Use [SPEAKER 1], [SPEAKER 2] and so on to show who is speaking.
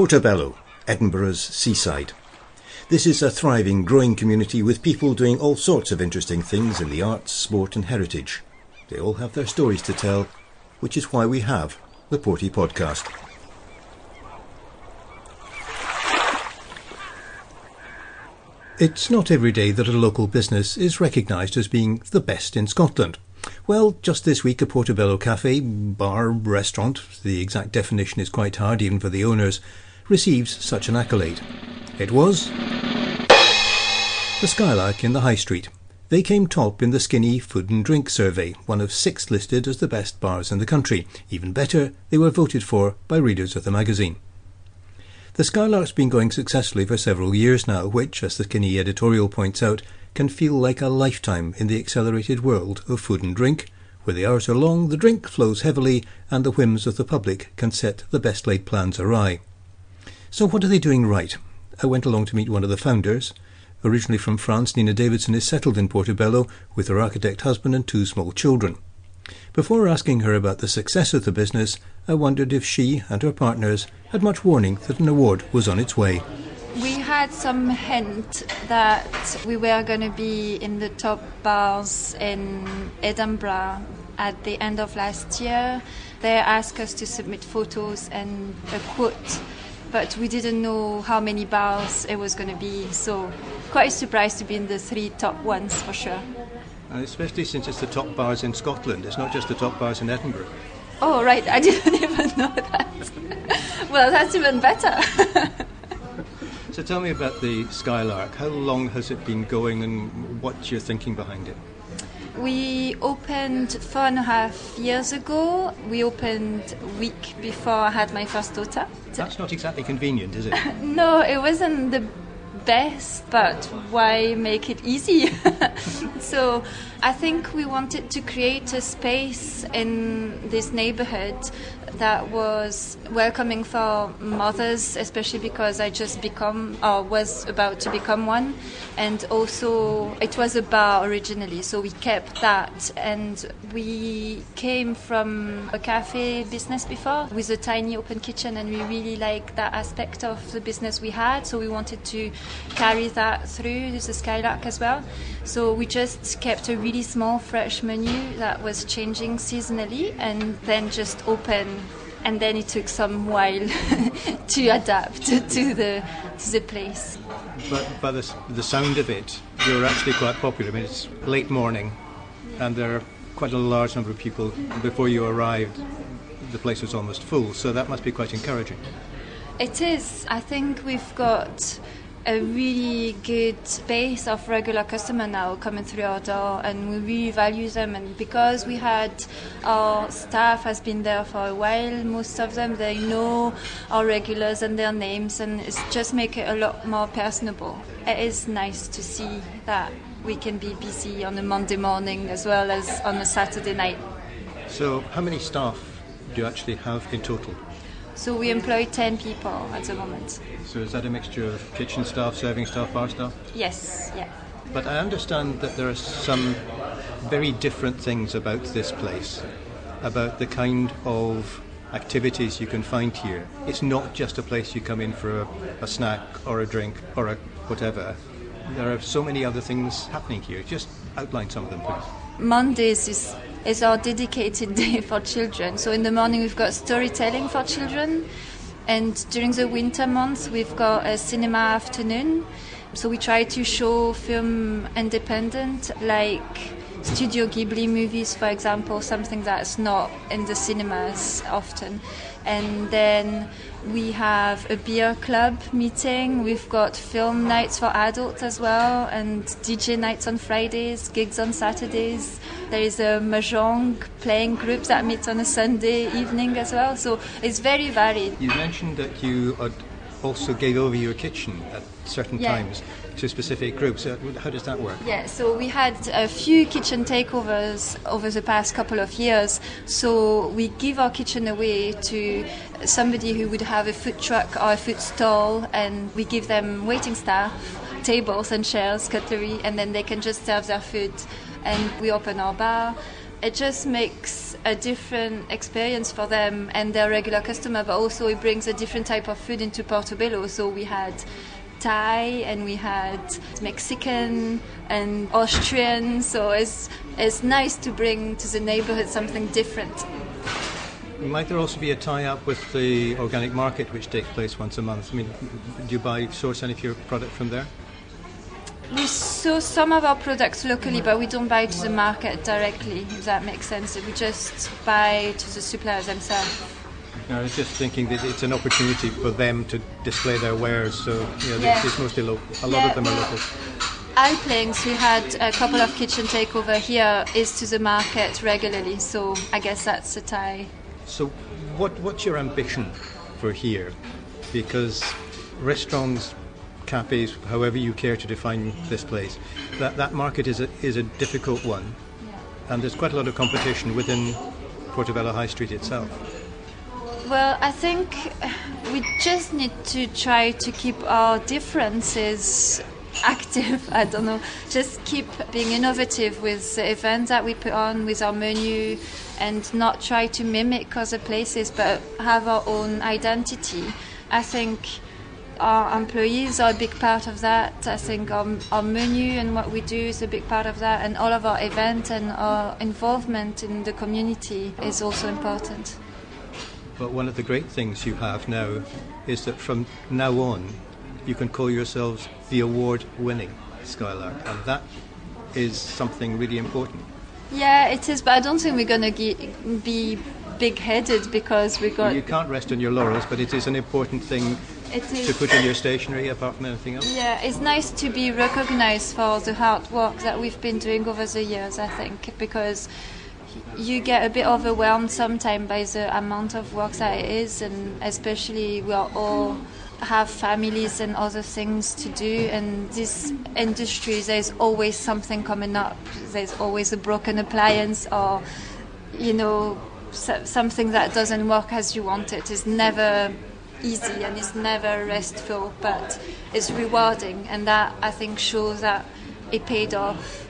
[SPEAKER 1] Portobello, Edinburgh's seaside. This is a thriving, growing community with people doing all sorts of interesting things in the arts, sport, and heritage. They all have their stories to tell, which is why we have the Porty Podcast. It's not every day that a local business is recognised as being the best in Scotland. Well, just this week, a Portobello cafe, bar, restaurant, the exact definition is quite hard even for the owners, receives such an accolade. It was the Skylark in the High Street. They came top in the Skinny Food and Drink Survey, one of six listed as the best bars in the country. Even better, they were voted for by readers of the magazine. The Skylark's been going successfully for several years now, which, as the Skinny editorial points out, can feel like a lifetime in the accelerated world of food and drink, where the hours are long, the drink flows heavily, and the whims of the public can set the best laid plans awry. So, what are they doing right? I went along to meet one of the founders. Originally from France, Nina Davidson is settled in Portobello with her architect husband and two small children. Before asking her about the success of the business, I wondered if she and her partners had much warning that an award was on its way.
[SPEAKER 2] We had some hint that we were going to be in the top bars in Edinburgh at the end of last year. They asked us to submit photos and a quote, but we didn't know how many bars it was going to be. So, quite surprised to be in the three top ones for sure.
[SPEAKER 1] And especially since it's the top bars in Scotland, it's not just the top bars in Edinburgh.
[SPEAKER 2] Oh, right, I didn't even know that. well, that's even better.
[SPEAKER 1] so tell me about the Skylark. How long has it been going and what's your thinking behind it?
[SPEAKER 2] We opened four and a half years ago. We opened a week before I had my first daughter.
[SPEAKER 1] That's not exactly convenient, is it?
[SPEAKER 2] no, it wasn't the best, but why make it easy? so I think we wanted to create a space in this neighborhood that was welcoming for mothers, especially because I just become or was about to become one, and also it was a bar originally, so we kept that, and we came from a cafe business before with a tiny open kitchen, and we really like that aspect of the business we had, so we wanted to carry that through the Skylark as well. So we just kept a really small fresh menu that was changing seasonally, and then just open and then it took some while to adapt to the to the place.
[SPEAKER 1] But by the, the sound of it, you're actually quite popular. I mean, it's late morning, and there are quite a large number of people. Before you arrived, the place was almost full, so that must be quite encouraging.
[SPEAKER 2] It is. I think we've got a really good base of regular customer now coming through our door and we really value them. And because we had our staff has been there for a while most of them they know our regulars and their names and it's just make it a lot more personable. It is nice to see that we can be busy on a monday morning as well as on a saturday night.
[SPEAKER 1] So how many staff do you actually have in total
[SPEAKER 2] so we employ 10 people at the moment.
[SPEAKER 1] So is that a mixture of kitchen staff, serving staff, bar staff?
[SPEAKER 2] Yes, yeah.
[SPEAKER 1] But I understand that there are some very different things about this place, about the kind of activities you can find here. It's not just a place you come in for a, a snack or a drink or a whatever. There are so many other things happening here. Just outline some of them, please.
[SPEAKER 2] Mondays is is our dedicated day for children. So in the morning we've got storytelling for children, and during the winter months we've got a cinema afternoon. So we try to show film independent, like Studio Ghibli movies, for example, something that's not in the cinemas often. And then we have a beer club meeting. We've got film nights for adults as well, and DJ nights on Fridays, gigs on Saturdays. There is a mahjong playing group that meets on a Sunday evening as well. So it's very varied.
[SPEAKER 1] You mentioned that you also gave over your kitchen at certain yeah. times to specific groups. Uh, how does that work?
[SPEAKER 2] Yeah, so we had a few kitchen takeovers over the past couple of years. So we give our kitchen away to somebody who would have a food truck or a food stall, and we give them waiting staff, tables and chairs, cutlery, and then they can just serve their food. And we open our bar it just makes a different experience for them and their regular customer, but also it brings a different type of food into Portobello. So we had Thai and we had Mexican and Austrian. So it's it's nice to bring to the neighborhood something different.
[SPEAKER 1] Might there also be a tie-up with the organic market, which takes place once a month? I mean, do you buy source any of your product from there?
[SPEAKER 2] We source some of our products locally, but we don't buy to the market directly. If that makes sense, we just buy to the suppliers themselves.
[SPEAKER 1] I was just thinking that it's an opportunity for them to display their wares. So you know,
[SPEAKER 2] Yeah.
[SPEAKER 1] it's mostly local. A lot
[SPEAKER 2] Yeah,
[SPEAKER 1] of them are local.
[SPEAKER 2] Alplanks, who had a couple of kitchen takeover here, is to the market regularly. So I guess that's a tie.
[SPEAKER 1] So, what what's your ambition for here? Because restaurants, cafes, however you care to define this place, that that market is a is a difficult one, and there's quite a lot of competition within Portobello High Street itself.
[SPEAKER 2] Well, I think we just need to try to keep our differences active. I don't know, just keep being innovative with the events that we put on, with our menu, and not try to mimic other places, but have our own identity. I think our employees are a big part of that. I think our, our menu and what we do is a big part of that, and all of our events and our involvement in the community is also important.
[SPEAKER 1] But one of the great things you have now is that from now on, you can call yourselves the award-winning Skylark, and that is something really important.
[SPEAKER 2] Yeah, it is, but I don't think we're going to be big-headed because we got.
[SPEAKER 1] You can't rest on your laurels, but it is an important thing
[SPEAKER 2] It
[SPEAKER 1] to put in your stationery apart from anything else.
[SPEAKER 2] Yeah, it's nice to be recognized for the hard work that we've been doing over the years, I think, because you get a bit overwhelmed sometimes by the amount of work that it is, and especially we are all have families and other things to do and this industry there's always something coming up there's always a broken appliance or you know so, something that doesn't work as you want it. it is never easy and it's never restful but it's rewarding and that i think shows that it paid off